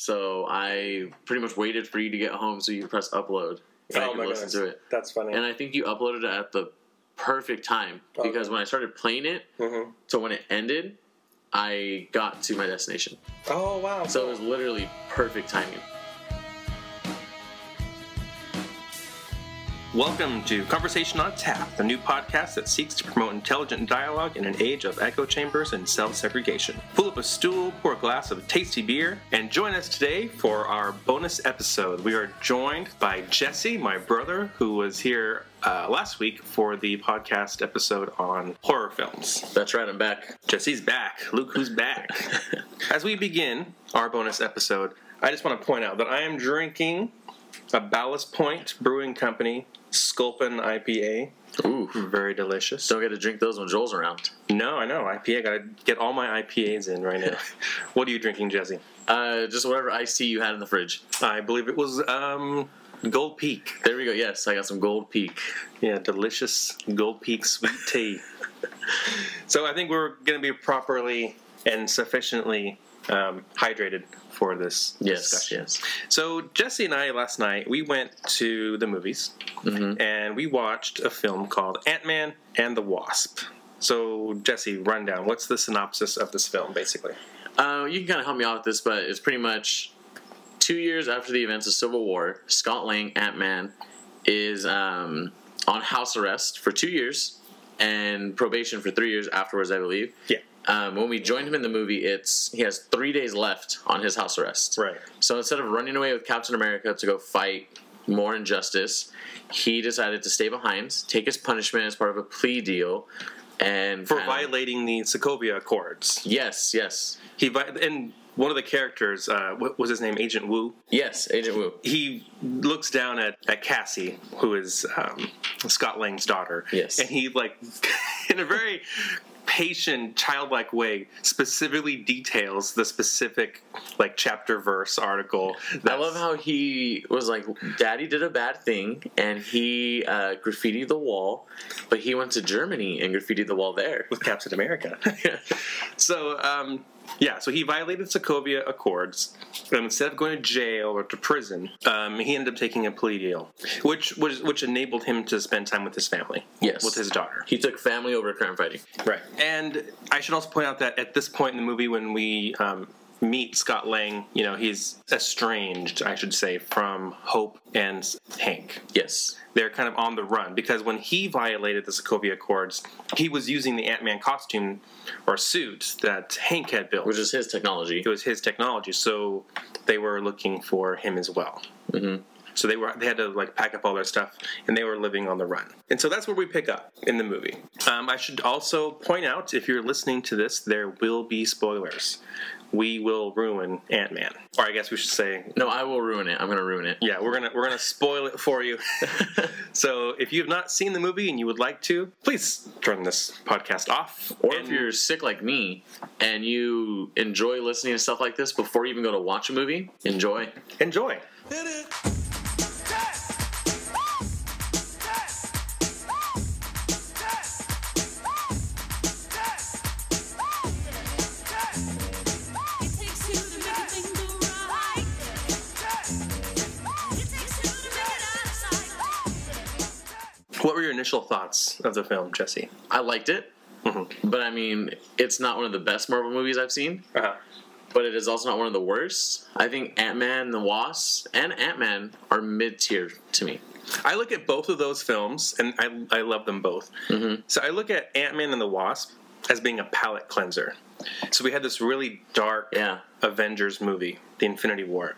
So I pretty much waited for you to get home so you could press upload and I Oh could my listen goodness. to it. That's funny. And I think you uploaded it at the perfect time because Okay. when I started playing it, Mhm. so when it ended, I got to my destination. Oh wow! So it was literally perfect timing. Welcome to Conversation on Tap, the new podcast that seeks to promote intelligent dialogue in an age of echo chambers and self segregation. Pull up a stool, pour a glass of tasty beer, and join us today for our bonus episode. We are joined by Jesse, my brother, who was here uh, last week for the podcast episode on horror films. That's right, I'm back. Jesse's back. Luke, who's back? As we begin our bonus episode, I just want to point out that I am drinking a Ballast Point Brewing Company Sculpin IPA. Ooh. Very delicious. Don't get to drink those when Joel's around. no, I know IPA. Got to get all my IPAs in right now. what are you drinking, Jesse? Uh, just whatever iced tea you had in the fridge. I believe it was um, Gold Peak. There we go. Yes, I got some Gold Peak. Yeah, delicious Gold Peak sweet tea. so I think we're going to be properly and sufficiently um, hydrated for this Yes, discussion. yes. So Jesse and I last night we went to the movies Mhm. and we watched a film called Ant Man and the Wasp. So Jesse, rundown. What's the synopsis of this film, basically? Uh, you can kind of help me out with this, but it's pretty much two years after the events of Civil War. Scott Lang, Ant Man, is um, on house arrest for two years and probation for three years afterwards, I believe. Yeah. Um, when we join him in the movie, it's he has three days left on his house arrest. Right. So instead of running away with Captain America to go fight more injustice, he decided to stay behind, take his punishment as part of a plea deal, and For violating the Sokovia Accords. Yes, yes, He vi- and one of the characters, uh, what was his name? Agent Wu. yes, Agent Wu. he looks down at, at Cassie, who is um, Scott Lang's daughter. Yes. And he, like, in a very patient, childlike way, specifically details the specific, like, chapter verse article. I love how he was like, Daddy did a bad thing, and he uh, graffitied the wall, but he went to Germany and graffitied the wall there. with Captain America. so, um, yeah, so he violated Sokovia Accords. And instead of going to jail or to prison, um, he ended up taking a plea deal, which was which enabled him to spend time with his family, Yes. with his daughter. He took family over crime fighting. Right. And I should also point out that at this point in the movie, when we um, meet Scott Lang, you know, he's estranged, I should say, from Hope and Hank. Yes. They're kind of on the run because when he violated the Sokovia Accords, he was using the Ant Man costume or suit that Hank had built. Which is his technology. it was his technology, so they were looking for him as well. Mhm. So they were they had to like pack up all their stuff, and they were living on the run. And so that's where we pick up in the movie. Um, I should also point out, if you're listening to this, there will be spoilers. We will ruin Ant Man, or I guess we should say, No, I will ruin it. I'm going to ruin it. yeah, we're gonna we're gonna spoil it for you. so if you have not seen the movie and you would like to, please turn this podcast off. Or And- if you're sick like me and you enjoy listening to stuff like this before you even go to watch a movie, enjoy. enjoy. Initial thoughts of the film, Jesse? I liked it, Mhm. but I mean, it's not one of the best Marvel movies I've seen. Uh-huh. but it is also not one of the worst. I think Ant Man and the Wasp and Ant Man are mid tier to me. I look at both of those films, and I, I love them both. Mhm. So I look at Ant Man and the Wasp as being a palate cleanser. So we had this really dark Yeah. Avengers movie, The Infinity War,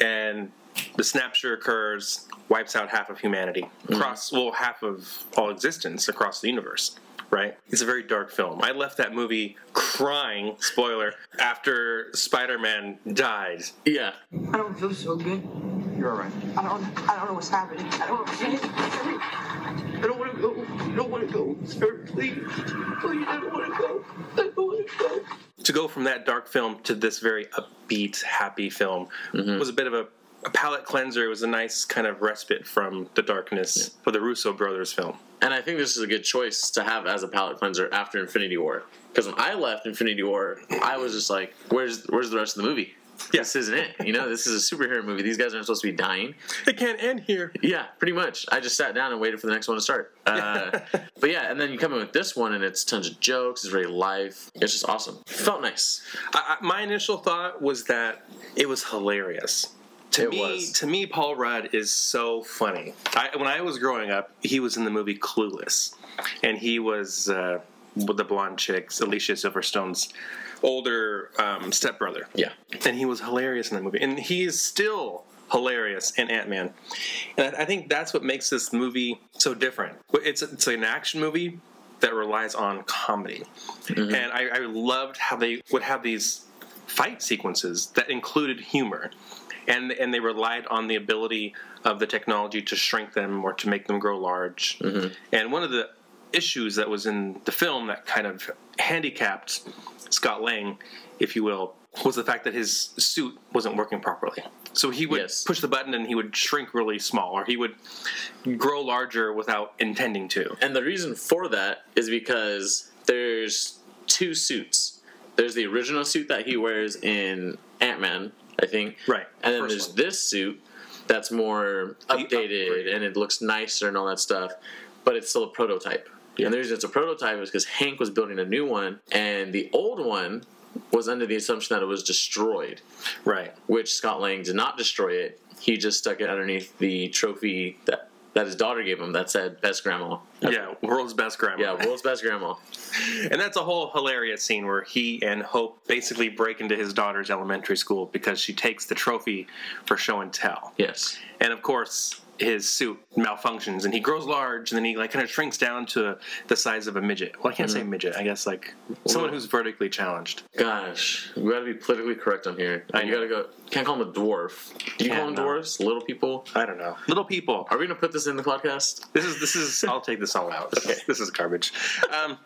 and the snapshot occurs, wipes out half of humanity, across mm. well half of all existence across the universe. Right? It's a very dark film. I left that movie crying, spoiler, after Spider Man died. Yeah. I don't feel so good. You're all right. I don't. I don't know what's happening. I don't. I don't want to oh, go. I don't want to go, sir. Please, please. I don't want to go. I don't want to go. to go from that dark film to this very upbeat, happy film mm-hmm. was a bit of a, a palate cleanser. It was a nice kind of respite from the darkness for the Russo brothers film. And I think this is a good choice to have as a palate cleanser after Infinity War. Because when I left Infinity War, I was just like, "Where's where's the rest of the movie?" this isn't it. You know, this is a superhero movie. These guys aren't supposed to be dying. It can't end here. Yeah, pretty much. I just sat down and waited for the next one to start. Uh, but yeah, and then you come in with this one, and it's tons of jokes. It's very live. It's just awesome. Felt nice. I, I, my initial thought was that it was hilarious. To It me, was. to me, Paul Rudd is so funny. I, when I was growing up, he was in the movie Clueless, and he was uh, with the blonde chick, Alicia Silverstone's older um, stepbrother. Yeah. and he was hilarious in that movie, and he is still hilarious in Ant Man. And I, I think that's what makes this movie so different. It's it's an action movie that relies on comedy, and I, I loved how they would have these fight sequences that included humor. And, and they relied on the ability of the technology to shrink them or to make them grow large. Mm-hmm. And one of the issues that was in the film that kind of handicapped Scott Lang, if you will, was the fact that his suit wasn't working properly. So he would Yes. push the button and he would shrink really small, or he would grow larger without intending to. And the reason for that is because there's two suits. There's the original suit that he wears in Ant Man, I think. Right, And then first there's one. this suit that's more updated and it looks nicer and all that stuff, but it's still a prototype. Yeah. And the reason it's a prototype is because Hank was building a new one, and the old one was under the assumption that it was destroyed, Right. which Scott Lang did not destroy it. He just stuck it underneath the trophy that, that his daughter gave him that said "Best Grandma." Yeah, world's best grandma. Yeah, world's best grandma. And that's a whole hilarious scene where he and Hope basically break into his daughter's elementary school because she takes the trophy for show and tell. Yes. And of course, his suit malfunctions and he grows large and then he like kind of shrinks down to the size of a midget. Well, I can't say midget. I guess like someone who's vertically challenged. Gosh, we gotta be politically correct on here. I you gotta go. Can't call him a dwarf. Do you Can't, call them no. dwarves? Little people? I don't know. Little people. Are we gonna put this in the podcast? This is this is. I'll take this all out. This, is, this is garbage. Um,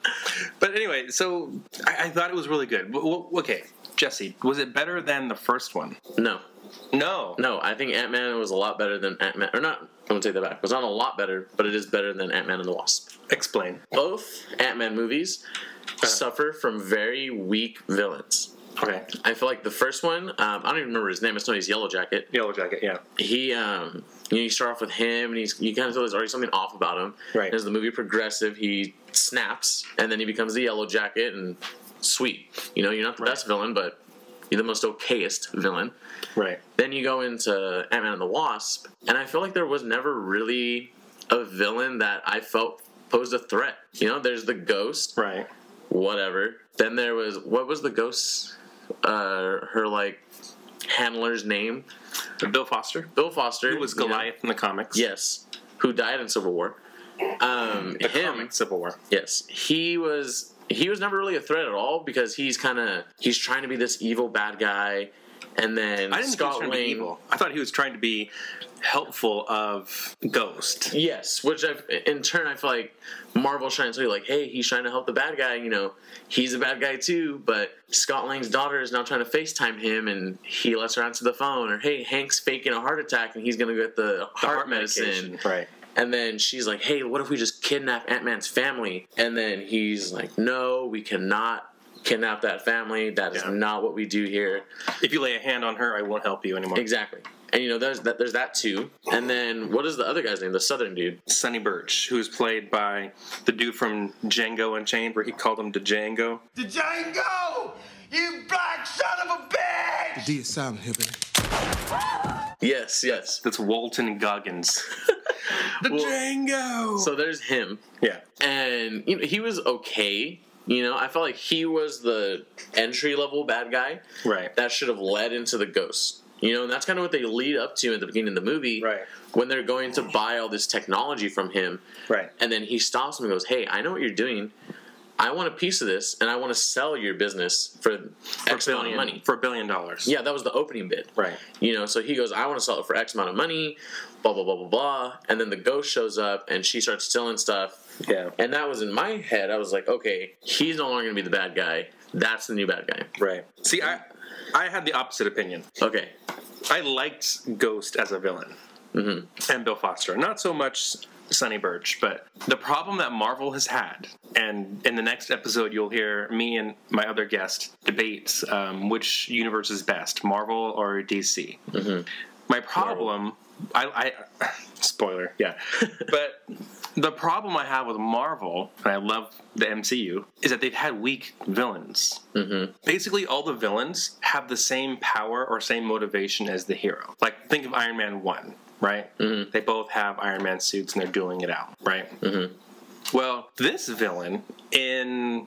but anyway, so I, I thought it was really good. W- w- okay, Jesse, was it better than the first one? No, No. no. I think Ant Man was a lot better than Ant Man. Or not. I'm gonna take that back. It was not a lot better, but it is better than Ant Man and the Wasp. Explain. Both Ant Man movies Uh-huh. suffer from very weak villains. Okay. I feel like the first one, um, I don't even remember his name. It's not his Yellow Jacket. Yellow Jacket. Yeah. he um you know you start off with him and he's you kind of feel there's already something off about him Right. as the movie progressive he snaps and then he becomes the yellow jacket and sweet you know you're not the best villain but you're the most okayest villain Right. then you go into ant-man and the wasp and i feel like there was never really a villain that i felt posed a threat you know there's the ghost Right. whatever then there was what was the ghost uh her like handler's name Bill Foster, bill foster who was you know? Goliath in the comics. Yes, who died in Civil War. Um, The him, comic Civil War. yes, he was. He was never really a threat at all because he's kind of he's trying to be this evil bad guy, and then I didn't think he was Scott trying to be Lang. evil. I thought he was trying to be helpful of Ghost. Yes, which I've, in turn I feel like Marvel's trying to tell you like, hey, he's trying to help the bad guy. You know, he's a bad guy too. But Scott Lang's daughter is now trying to FaceTime him, and he lets her answer the phone. Or hey, Hank's faking a heart attack, and he's gonna get the, The heart, medicine. medication. Right. And then she's like, hey, what if we just kidnap Ant Man's family? And then he's like, no, we cannot kidnap that family. That is Yeah. not what we do here. If you lay a hand on her, I won't help you anymore. Exactly. And you know, there's that, there's that too. And then what is the other guy's name? The Southern dude. Sonny Birch, who's played by the dude from Django Unchained, where he called him Django. Django! You black son of a bitch! D is silent here, baby. Yes, yes. That's Walton Goggins. the Well, Django. So there's him. yeah. And you know, he was okay. You know, I felt like he was the entry level bad guy Right. that should have led into the ghost. You know, and that's kind of what they lead up to at the beginning of the movie. Right. When they're going to buy all this technology from him. Right. And then he stops him and goes, Hey, I know what you're doing. I want a piece of this and I want to sell your business for X amount of money. For a billion dollars. Yeah, that was the opening bid. Right. You know, so he goes, I want to sell it for X amount of money, blah, blah, blah, blah, blah. And then the ghost shows up and she starts stealing stuff. Yeah. And that was in my head. I was like, okay, he's no longer going to be the bad guy. That's the new bad guy. Right. See, I I had the opposite opinion. Okay. I liked Ghost as a villain. Mm-hmm. And Bill Foster. Not so much Sonny Birch. But the problem that Marvel has had, and in the next episode, you'll hear me and my other guest debate um, which universe is best, Marvel or DC. My problem, I, I spoiler, yeah, but the problem I have with Marvel, and I love the MCU, is that they've had weak villains. Mm-hmm. Basically, all the villains have the same power or same motivation as the hero. Like, think of Iron Man 1, right? Mm-hmm. They both have Iron Man suits and they're dueling it out, right? Mm-hmm. Well, this villain in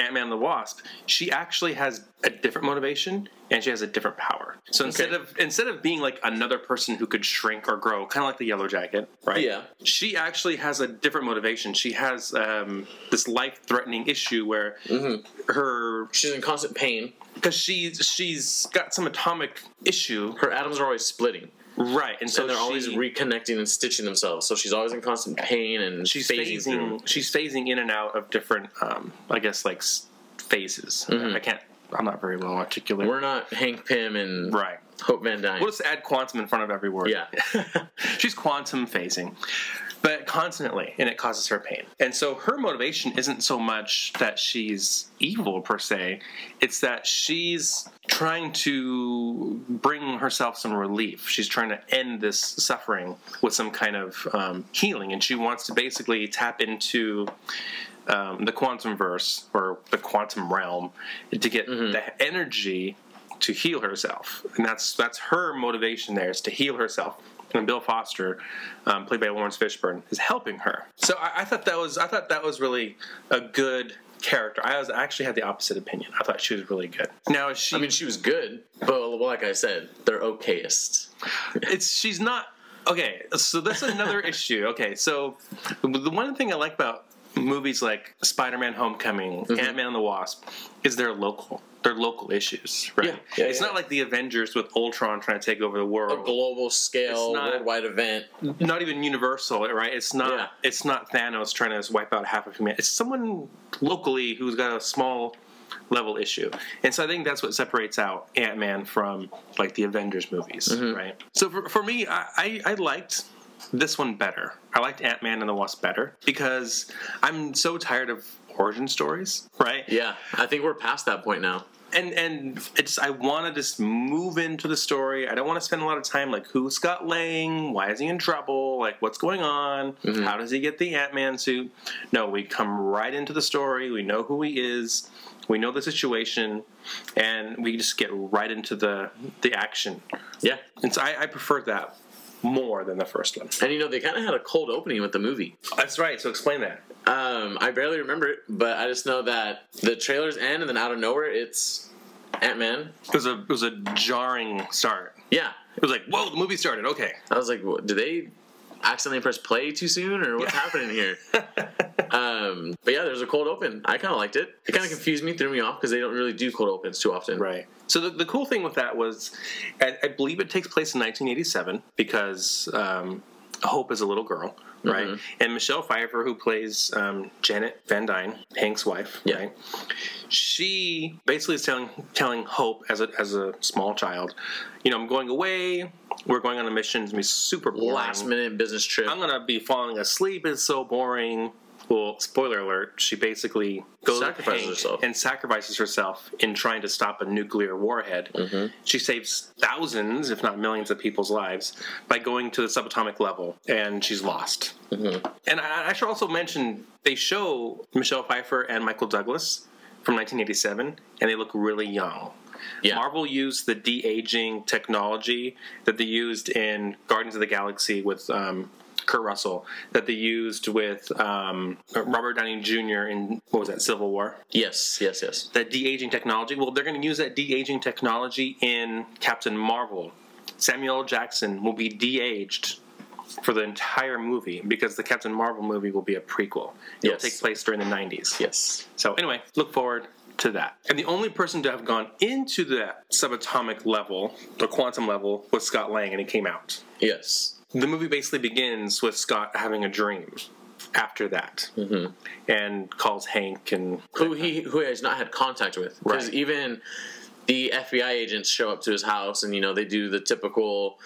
Ant Man the Wasp, she actually has a different motivation and she has a different power. So instead Okay. of instead of being like another person who could shrink or grow, kind of like the Yellow Jacket, right? Yeah. She actually has a different motivation. She has um, this life threatening issue where her She's in constant pain. because she she's got some atomic issue, Her atoms are always splitting. Right? And so and they're always reconnecting and stitching themselves. So she's always in constant pain and she's phasing through. she's phasing in and out of different um i guess like phases i can't i'm not very well articulate Mm-hmm. We're not Hank Pym and right Hope Van Dyne. we'll just add quantum in front of every word yeah. she's quantum phasing but constantly and it causes her pain and so her motivation isn't so much that she's evil per se it's that she's trying to bring herself some relief she's trying to end this suffering with some kind of um, healing and she wants to basically tap into um, the quantum verse or the quantum realm to get the energy to heal herself, and that's that's her motivation. There is to heal herself. And Bill Foster, um, played by Laurence Fishburne, is helping her. So I, I thought that was I thought that was really a good character. I was I actually had the opposite opinion. I thought she was really good. Now is she? I mean, she was good, but like I said, they're okayest. it's she's not okay so that's another issue okay so the one thing i like about movies like spider-man homecoming Mm-hmm. ant-man and the wasp is they're local they're local issues right Yeah, yeah, it's yeah. not like the avengers with ultron trying to take over the world. A global scale, not- worldwide event. not even universal right it's not Yeah. it's not thanos trying to wipe out half of humanity it's someone locally who's got a small level issue and so i think that's what separates out ant-man from like the avengers movies Mm-hmm. right so for, for me I, I i liked this one better i liked ant-man and the wasp better because i'm so tired of origin stories right Yeah, I think we're past that point now. And and it's I want to just move into the story. I don't want to spend a lot of time like who's Scott Lang, why is he in trouble, like what's going on, mm-hmm. how does he get the Ant Man suit? No, we come right into the story. We know who he is, we know the situation, and we just get right into the the action. Yeah, And so I, I prefer that more than the first one. and you know they kind of had a cold opening with the movie. That's right. So explain that. Um, I barely remember it, but I just know that the trailers end, and then out of nowhere, it's Ant Man. It was a it was a jarring start. Yeah, It was like, whoa, the movie started. Okay. I was like, did they accidentally press play too soon, or what's happening here? um, but yeah, there's a cold open. I kind of liked it. It kind of confused me, threw me off because they don't really do cold opens too often. Right. So the, the cool thing with that was, I, I believe it takes place in 1987 because um, Hope is a little girl, right? Mhm. And Michelle Pfeiffer, who plays um, Janet Van Dyne, Hank's wife, Yeah. right? She basically is telling telling Hope as a as a small child, you know, I'm going away. We're going on a mission. It's gonna be super boring. Last minute business trip. I'm gonna be falling asleep. It's so boring. Well, spoiler alert: she basically goes Sacrifices Hank herself. and sacrifices herself in trying to stop a nuclear warhead. Mm-hmm. She saves thousands, if not millions, of people's lives by going to the subatomic level, and she's lost. Mm-hmm. And I, I should also mention they show Michelle Pfeiffer and Michael Douglas from 1987, and they look really young. Yeah. Marvel used the de aging technology that they used in Guardians of the Galaxy with um, Kurt Russell, that they used with um, Robert Downey Jr. in what was that Civil War? Yes, yes, yes. That de aging technology. Well, they're going to use that de aging technology in Captain Marvel. Samuel Jackson will be de aged for the entire movie because the Captain Marvel movie will be a prequel. It'll Yes. take place during the 90s. Yes. So anyway, look forward to that. And the only person to have gone into that subatomic level, the quantum level, was Scott Lang, and he came out. Yes. The movie basically begins with Scott having a dream after that, mm-hmm. and calls Hank and Who he who he has not had contact with. Because Right. even the FBI agents show up to his house and you know they do the typical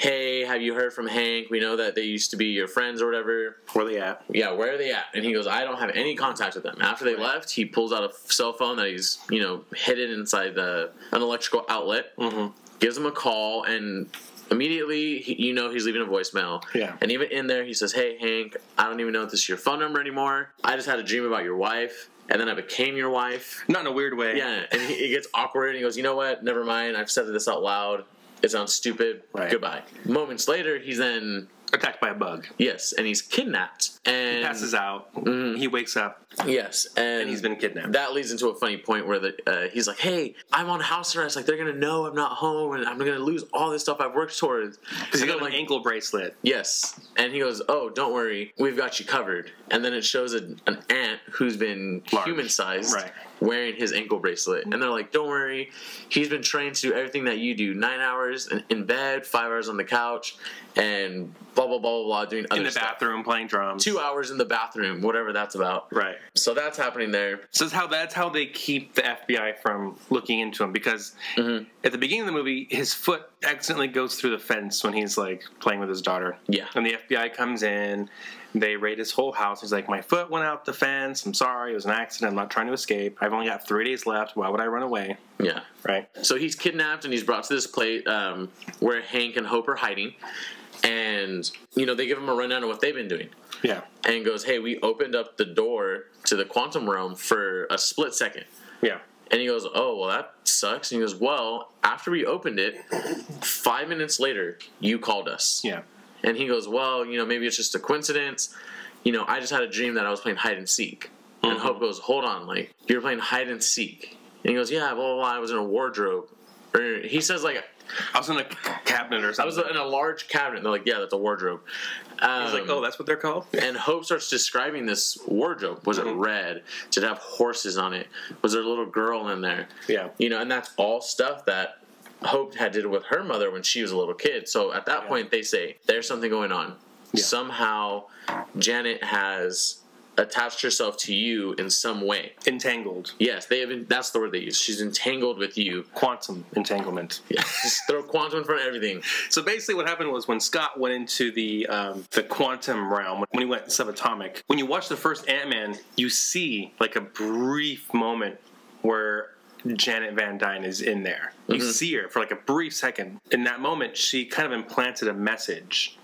"Hey, have you heard from Hank? We know that they used to be your friends or whatever. Where they at? Yeah, where are they at?" And he goes, "I don't have any contact with them." After they left, he pulls out a cell phone that he's you know hidden inside the an electrical outlet. Mm-hmm. Gives him a call and. Immediately, he, you know he's leaving a voicemail. Yeah. And even in there, he says, "Hey Hank, I don't even know if this is your phone number anymore. I just had a dream about your wife, and then I became your wife. Not in a weird way. Yeah, and he, he gets awkward and he goes, "You know what? Never mind. I've said this out loud. It sounds stupid. Right. Goodbye." Moments later, he's then Attacked by a bug. yes, and he's kidnapped and He passes out. He wakes up Yes, and, and he's been kidnapped. That leads into a funny point where the, uh, he's like, "Hey, I'm on house arrest. Like they're gonna know I'm not home, and I'm gonna lose all this stuff I've worked towards." Because he got an ankle bracelet. Yes, and he goes, "Oh, don't worry, we've got you covered." And then it shows a, an ant who's been human sized, Right. Wearing his ankle bracelet, and they're like, "Don't worry, he's been trained to do everything that you do: nine hours in, bed, five hours on the couch, and blah blah blah blah blah, doing other stuff. In the stuff. bathroom playing drums. Two hours in the bathroom, whatever that's about. Right. So that's happening there. So that's how that's how they keep the FBI from looking into him because Mm-hmm. at the beginning of the movie, his foot accidentally goes through the fence when he's like playing with his daughter. Yeah. And the FBI comes in, they raid his whole house. He's like, "My foot went out the fence. I'm sorry. It was an accident. I'm not trying to escape. I've only got three days left. Why would I run away?" Yeah. Right. So he's kidnapped and he's brought to this place um, where Hank and Hope are hiding, and you know they give him a rundown of what they've been doing. Yeah. and goes, "Hey, we opened up the door to the quantum realm for a split second. Yeah. And he goes, "Oh, well, that sucks." And he goes, "Well, after we opened it, five minutes later, you called us." Yeah. And he goes, "Well, you know, maybe it's just a coincidence. You know, I just had a dream that I was playing hide and seek." And Mm-hmm. Hope goes, "Hold on, like you're playing hide and seek." And he goes, "Yeah, blah blah. blah I was in a wardrobe." Or he says like I was in a cabinet or something. I was in a large cabinet. They're like, "Yeah, that's a wardrobe." Um, He's like, "Oh, that's what they're called." and Hope starts describing this wardrobe. Was it Mm-hmm. red? Did it have horses on it? Was there a little girl in there? Yeah. You know, and that's all stuff that Hope had did with her mother when she was a little kid. So at that Yeah. point, they say there's something going on. Yeah. Somehow, Janet has attached herself to you in some way. Entangled. Yes, they have. That's the word they use. She's entangled with you. Quantum entanglement. Yeah, just throw quantum in front of everything. So basically, what happened was when Scott went into the um, the quantum realm, when he went subatomic, when you watch the first Ant Man, you see like a brief moment where Janet Van Dyne is in there. You see her for like a brief second. In that moment, she kind of implanted a message,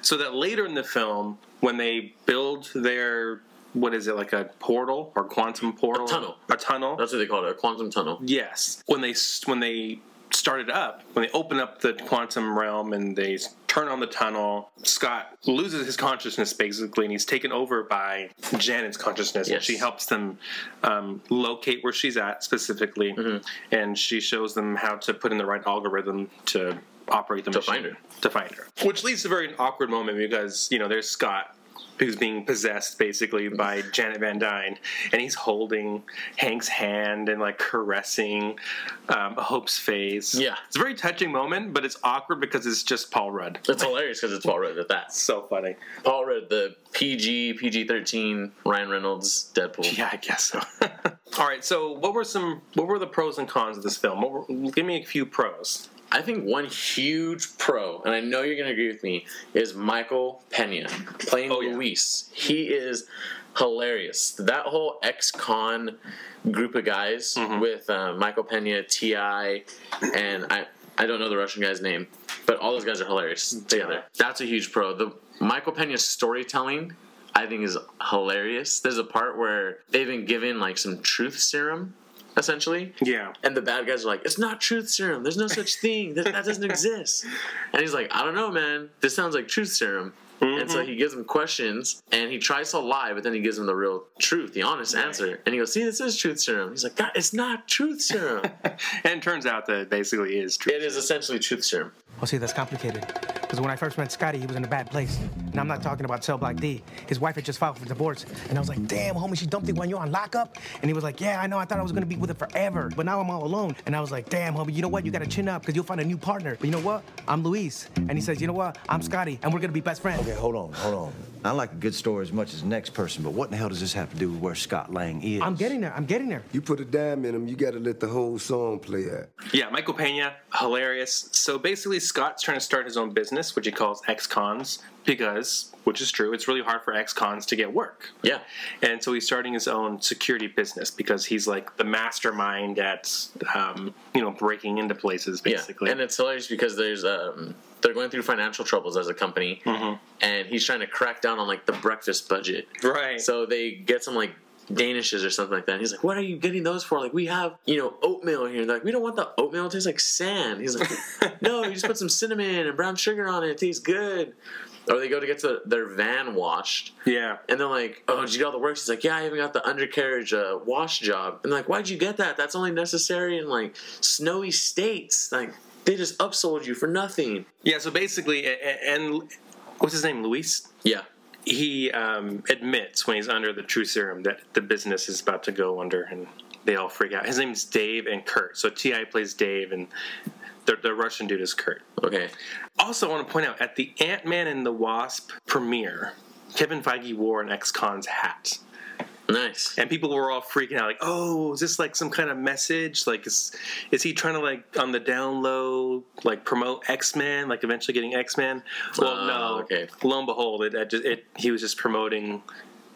so that later in the film, when they build their what is it like a portal or quantum portal? A tunnel. A tunnel. That's what they call it, a quantum tunnel. Yes, when they when they started up, when they open up the quantum realm and they turn on the tunnel, Scott loses his consciousness basically, and he's taken over by Janet's consciousness, and Yes. she helps them um, locate where she's at specifically, Mm-hmm. and she shows them how to put in the right algorithm to operate the To machine find her. to find her, which leads to a very awkward moment because you know there's Scott. Who's being possessed basically by Janet Van Dyne, and he's holding Hank's hand and like caressing um, Hope's face. Yeah. it's a very touching moment, but it's awkward because it's just Paul Rudd. It's hilarious because it's Paul Rudd at that. so funny. Paul Rudd, the PG, PG 13, Ryan Reynolds, Deadpool. Yeah, I guess so. All right, so what were some what were the pros and cons of this film? Were, give me a few pros. I think one huge pro, and I know you're going to agree with me, is Michael Pena playing Oh, yeah. Luis. He is hilarious. That whole ex con group of guys Mm-hmm. with uh, Michael Pena, T.I., and I, I don't know the Russian guy's name, but all those guys are hilarious together. That's a huge pro. The Michael Pena's storytelling. I think is hilarious. There's a part where they've been given like some truth serum, essentially, Yeah, and the bad guys are like, "It's not truth serum. There's no such thing. That, that doesn't exist." And he's like, "I don't know, man. This sounds like truth serum." And so mm-hmm. he gives him questions, and he tries to lie, but then he gives him the real truth, the honest answer. And he goes, "See, this is truth serum." He's like, "God, it's not truth serum. and it turns out that it basically is true. it is essentially truth serum." Well, see, that's complicated. Because when I first met Scotty, he was in a bad place. And I'm not talking about Cell Block D. His wife had just filed for divorce. And I was like, damn, homie, she dumped you when you're on lockup? And he was like, yeah, I know. I thought I was going to be with her forever. But now I'm all alone. And I was like, damn, homie, you know what? You got to chin up because you'll find a new partner. But you know what? I'm Luis. And he says, you know what? I'm Scotty. And we're going to be best friends. Okay, hold on, hold on. I like a good story as much as the next person, but what in the hell does this have to do with where Scott Lang is? I'm getting there. I'm getting there. You put a dime in them, you gotta let the whole song play out. Yeah, Michael Pena, hilarious. So basically, Scott's trying to start his own business, which he calls ex-cons, because, which is true, it's really hard for ex-cons to get work. Yeah. And so he's starting his own security business because he's like the mastermind at, um, you know, breaking into places, basically. Yeah, and it's hilarious because there's um they're going through financial troubles as a company, and he's trying to crack down on like the breakfast budget. Right. So they get some like Danishes or something like that. And he's like, "What are you getting those for? Like we have you know oatmeal here. They're like we don't want the oatmeal. It tastes like sand." He's like, "No, you just put some cinnamon and brown sugar on it. It tastes good." Or they go to get the, their van washed. yeah. And they're like, "Oh, did you get all the work?" He's like, "Yeah, I even got the undercarriage uh, wash job." And they're like, "Why'd you get that? That's only necessary in like snowy states. Like they just upsold you for nothing." Yeah, so basically, and what's his name, Luis? Yeah, He um, admits when he's under the true serum that the business is about to go under, and they all freak out. His name's Dave and Kurt. So T.I. plays Dave, and the, the Russian dude is Kurt. okay, Also, I want to point out at the Ant Man and the Wasp premiere, Kevin Feige wore an ex-cons hat. Nice. and people were all freaking out like oh is this like some kind of message like is is he trying to like on the down low like promote x-men like eventually getting x-men well Oh, no ah, okay. lo and behold it, it, just, it he was just promoting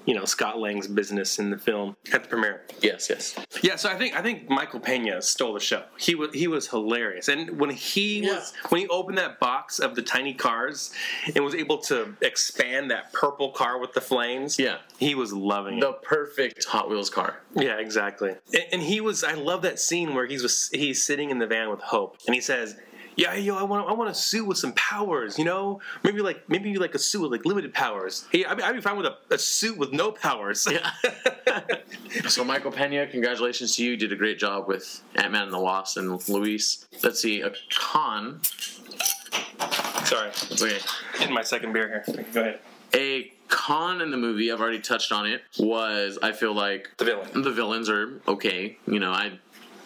you know Scott Lang's business in the film at the premiere. Yes, yes. Yeah, so I think I think Michael Pena stole the show. He was he was hilarious, and when he Yeah. was when he opened that box of the tiny cars and was able to expand that purple car with the flames, Yeah. he was loving it. The perfect Hot Wheels car. Yeah, exactly. And, and he was. I love that scene where he's was, he's sitting in the van with Hope, and he says, "Yeah, yo, I want I want a suit with some powers. You know, maybe like maybe like a suit with like limited powers. Hey, I'd be, I'd be fine with a, a suit with no powers. Yeah. so Michael Pena, congratulations to you. You did a great job with Ant Man and the Wasp and Luis. Let's see, a con. Sorry, It's okay. getting my second beer here. Go ahead. A con in the movie, I've already touched on it, was I feel like The villain. the villains are okay. You know, I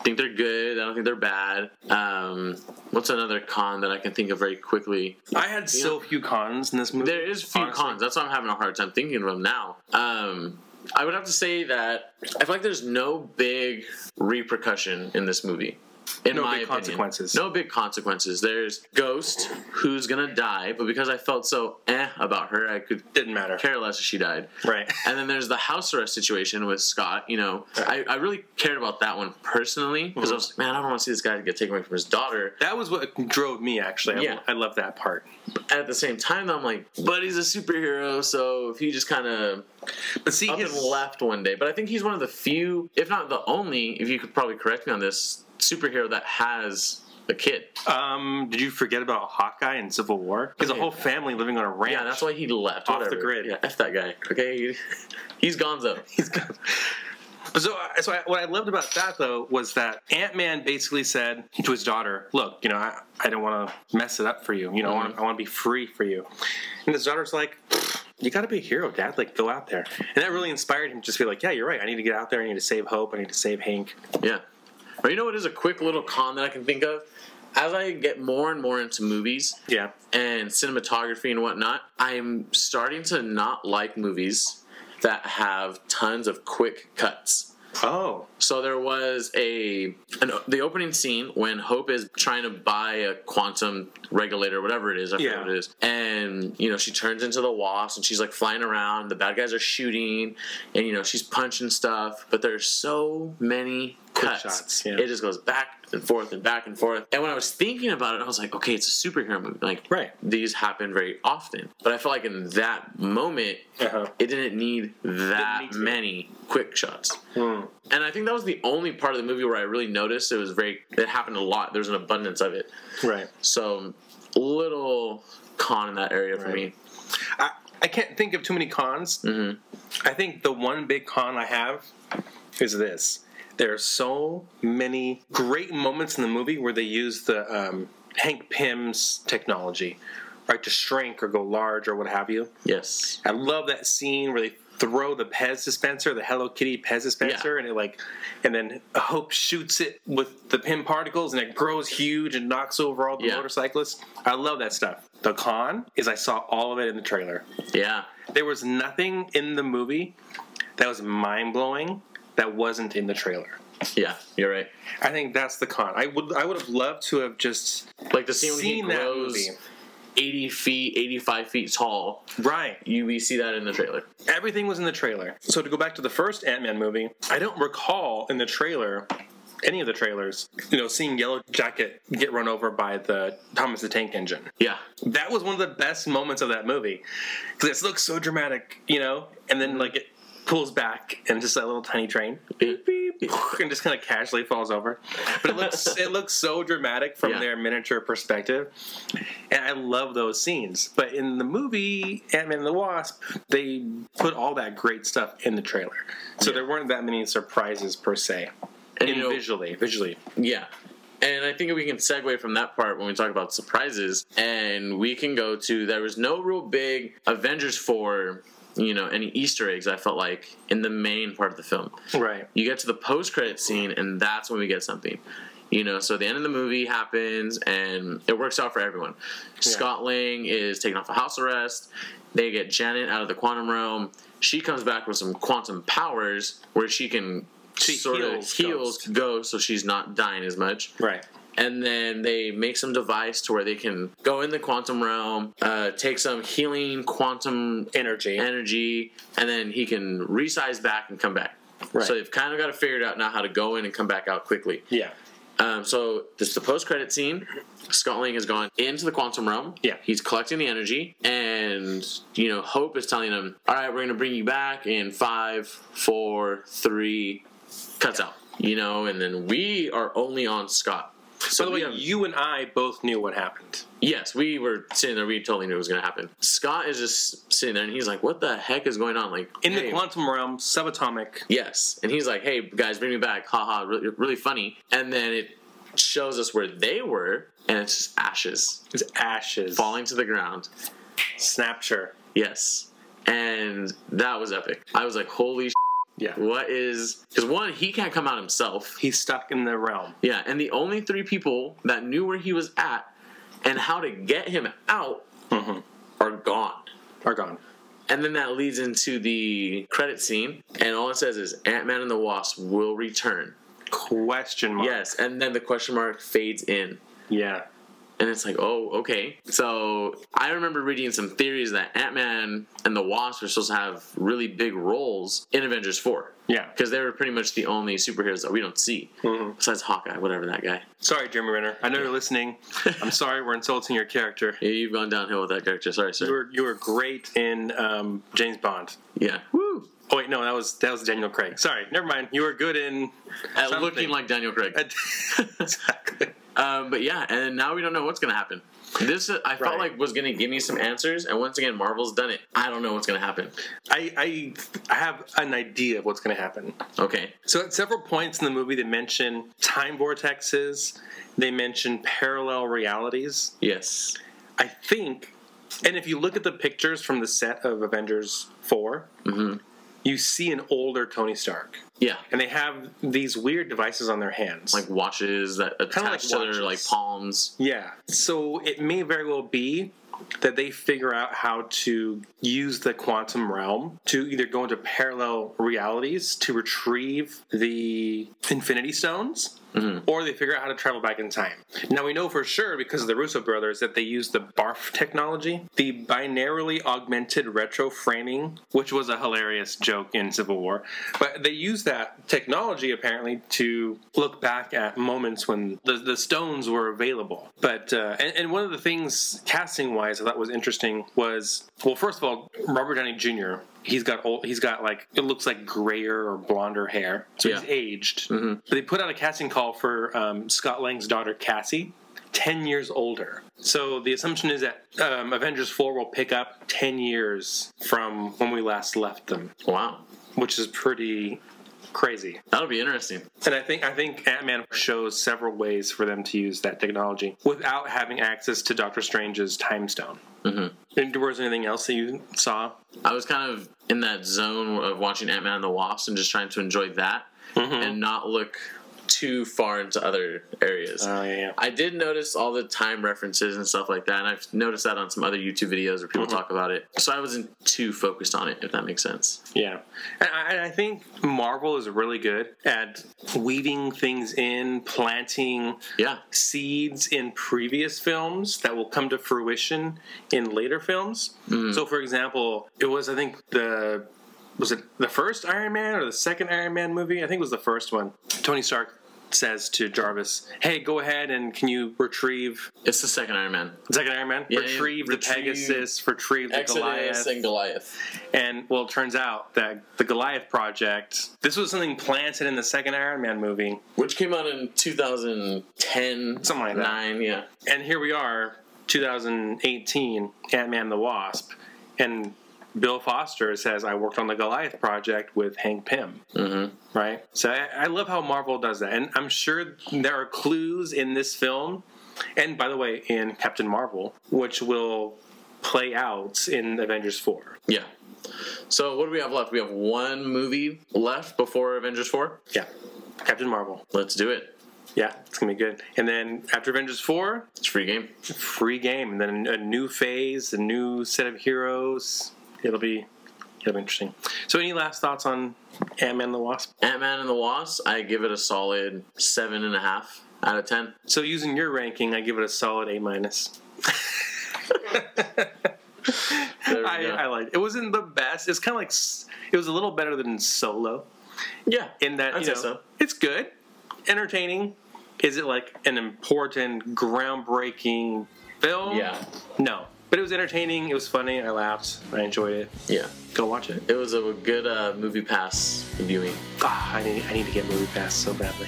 think they're good. I don't think they're bad. Um, what's another con that I can think of very quickly? I had so few cons in this movie. There is a few honestly. cons. That's why I'm having a hard time thinking of them now. Um, I would have to say that I feel like there's no big repercussion in this movie. In No my big opinion. consequences. No big consequences. There's Ghost, who's gonna die, but because I felt so eh about her, I could Didn't matter. care less if she died. Right. And then there's the house arrest situation with Scott. You know, I, I really cared about that one personally because I was like, man, I don't want to see this guy get taken away from his daughter. That was what drove me. Actually, I, Yeah. I love that part. At the same time, though, I'm like, but he's a superhero, so if he just kind of But see, up his, and left one day. But I think he's one of the few, if not the only, if you could probably correct me on this, superhero that has a kid. Um, did you forget about Hawkeye and Civil War? Has a whole family living on a ranch. Yeah, that's why he left. Off the grid. Yeah, f that guy. Okay, he's gonzo. He's got. So, so I, what I loved about that though was that Ant Man basically said to his daughter, "Look, you know, I, I don't want to mess it up for you. You know, I want I want to be free for you." And his daughter's like, "You got to be a hero, Dad. Like, go out there." And that really inspired him to just be like, "Yeah, you're right. I need to get out there. I need to save Hope. I need to save Hank." Yeah. Or you know what is a quick little con that I can think of? As I get more and more into movies Yeah. and cinematography and whatnot, I'm starting to not like movies that have tons of quick cuts. Oh. So there was a an, the opening scene when Hope is trying to buy a quantum regulator, whatever it is, I forget Yeah. what it is, and you know she turns into the wasp and she's like flying around. The bad guys are shooting, and you know she's punching stuff, but there's so many Quick cuts. shots, yeah. It just goes back and forth and back and forth. And when I was thinking about it, I was like, okay, it's a superhero movie. Like, Right. these happen very often, but I felt like in that moment, Uh-huh. it didn't need that need many quick shots. Hmm. And I think that was the only part of the movie where I really noticed it was very. It happened a lot. There's an abundance of it. Right. So little con in that area for Right. me. I, I can't think of too many cons. Mhm. I think the one big con I have is this. There are so many great moments in the movie where they use the um, Hank Pym's technology, right, to shrink or go large or what have you. Yes. I love that scene where they throw the Pez dispenser, the Hello Kitty Pez dispenser, and it like, and then Hope shoots it with the Pym particles, and it grows huge and knocks over all the Yeah. motorcyclists. I love that stuff. The con is I saw all of it in the trailer. Yeah. There was nothing in the movie that was mind blowing that wasn't in the trailer. Yeah, you're right. I think that's the con. I would I would have loved to have just Like the scene when he that grows movie. 80 feet, 85 feet tall. Right. You we see that in the trailer. Everything was in the trailer. So to go back to the first Ant Man movie, I don't recall in the trailer any of the trailers, you know, seeing Yellow Jacket get run over by the Thomas the Tank Engine. Yeah, That was one of the best moments of that movie because it looks so dramatic, you know, and then like it pulls back and just that little tiny train beep, beep, beep, and just kind of casually falls over. But it looks it looks so dramatic from Yeah. their miniature perspective, and I love those scenes. But in the movie Ant Man and the Wasp, they put all that great stuff in the trailer, so there weren't that many surprises per se. and In you know, visually, visually, Yeah. And I think we can segue from that part when we talk about surprises, and we can go to there was no real big Avengers 4, you know, any Easter eggs, I felt like, in the main part of the film. right? You get to the post credit scene, and that's when we get something. You know, so the end of the movie happens, and it works out for everyone. Scott Lang is taken off a house arrest. They get Janet out of the quantum realm. She comes back with some quantum powers where she can She sort of heals heals Ghost. Ghost, so she's not dying as much Right. And then they make some device to where they can go in the quantum realm, uh, take some healing quantum Energy. energy, and then he can resize back and come back. Right. So they've kind of got to figure it figured out now how to go in and come back out quickly. Yeah. Um, so this is the post credit scene. Scott Lang has gone into the quantum realm. Yeah. He's collecting the energy, and you know Hope is telling him, "All right, we're going to bring you back in five, four, three." Cuts out, you know, and then we are only on Scott. So By the way, you and I both knew what happened. Yes, we were sitting there. We totally knew it was going to happen. Scott is just sitting there, and he's like, "What the heck is going on?" Like In hey, the quantum realm, subatomic. Yes, and he's like, "Hey guys, bring me back!" Haha, really, really funny. And then it shows us where they were, and it's just ashes It's ashes. falling to the ground. Snapshot. Yes, and that was epic. I was like, "Holy, Yeah. what is?" Because one, he can't come out himself. He's stuck in the realm. Yeah, and the only three people that knew where he was at and how to get him out Mm-hmm. are gone. Are gone. And then that leads into the credit scene, and all it says is Ant Man and the Wasp will return. Question mark. Yes, and then the question mark fades in. Yeah. And it's like, oh, okay. So I remember reading some theories that Ant Man and the Wasp are supposed to have really big roles in Avengers 4. Yeah. Because they were pretty much the only superheroes that we don't see. Mm-hmm. Besides Hawkeye, whatever that guy. Sorry, Jeremy Renner. I know you're listening. I'm sorry we're insulting your character. Yeah, you've gone downhill with that character. Sorry, You sir. were you were great in um, James Bond. Yeah. Woo! Oh wait, no, that was that was Daniel Craig. Sorry, never mind. You were good in At looking like Daniel Craig. exactly. Um, but yeah, and now we don't know what's going to happen. This uh, I felt Right. like was going to give me some answers, and once again, Marvel's done it. I don't know what's going to happen. I, I I have an idea of what's going to happen. Okay, So at several points in the movie, they mention time vortexes. They mention parallel realities. yes, I think, and if you look at the pictures from the set of Avengers 4 Mm-hmm. You see an older Tony Stark, yeah, and they have these weird devices on their hands, like watches that attach like to their like palms. yeah. So it may very well be that they figure out how to use the quantum realm to either go into parallel realities to retrieve the Infinity Stones. Or they figure out how to travel back in time. Now we know for sure because of the Russo brothers that they use the BARF technology, the binarily augmented retro framing, which was a hilarious joke in Civil War. But they use that technology apparently to look back at moments when the, the stones were available. But uh, and, and one of the things casting wise I thought was interesting was well, first of all, Robert Downey Jr. He's got old. He's got like it looks like grayer or blonder hair, so he's Yeah. aged. But they put out a casting call for um, Scott Lang's daughter Cassie, ten years older. So the assumption is that um, Avengers Four will pick up ten years from when we last left them, Wow, which is pretty crazy. that'll be interesting. And I think I think Ant Man shows several ways for them to use that technology without having access to Doctor Strange's time stone. Mm-hmm. And was anything else that you saw? I was kind of in that zone of watching Ant Man and the Wasp and just trying to enjoy that Mm-hmm. and not look too far into other areas. Oh, yeah, yeah. I did notice all the time references and stuff like that, and I've noticed that on some other YouTube videos where people Mm-hmm. talk about it. So I wasn't too focused on it, if that makes sense. Yeah, and I, I think Marvel is really good at weaving things in, planting Yeah. seeds in previous films that will come to fruition in later films. So, for example, it was I think the was it the first Iron Man or the second Iron Man movie? I think it was the first one. Tony Stark says to Jarvis, "Hey, go ahead and can you retrieve It's the second Iron Man. second Iron Man? Yeah, retrieve the retrieve Pegasus, retrieve the Exodus Goliath." and Goliath. And well, it turns out that the Goliath project, this was something planted in the second Iron Man movie. Which came out in 2010. Something like that. 9, yeah. And here we are, 2018, Ant Man the Wasp. And Bill Foster says, I worked on the Goliath project with Hank Pym. Mm-hmm. Right? So I, I love how Marvel does that. And I'm sure there are clues in this film, and by the way, in Captain Marvel, which will play out in Avengers 4. Yeah. So what do we have left? We have one movie left before Avengers 4. Yeah. Captain Marvel. Let's do it. Yeah, it's gonna be good. And then after Avengers four, It's free game. free game, and then a new phase, a new set of heroes. It'll be it'll be interesting. So, any last thoughts on Ant Man the Wasp? Ant Man and the Wasp, I give it a solid seven and a half out of ten. So, using your ranking, I give it a solid A minus. I. I like it. wasn't the best. It's kind of like it was a little better than Solo yeah, in that I'd you say know so. it's good, entertaining. Is it like an important, groundbreaking film? Yeah, No, but it was entertaining. It was funny. I laughed. I enjoyed it. yeah. Go watch it. It was a good uh, movie pass viewing. Ah, I need, I need to get Movie Pass so badly.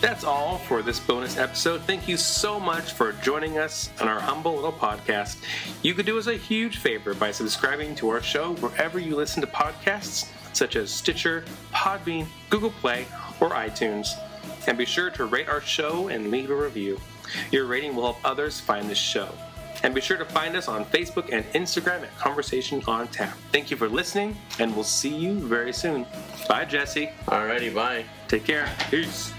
That's all for this bonus episode. Thank you so much for joining us on our humble little podcast. You could do us a huge favor by subscribing to our show wherever you listen to podcasts, such as Stitcher, Podbean, Google Play, or iTunes. And be sure to rate our show and leave a review. Your rating will help others find this show. And be sure to find us on Facebook and Instagram at Conversation on Tap. Thank you for listening, and we'll see you very soon. Bye, Jesse. Alrighty, bye. Take care. Peace.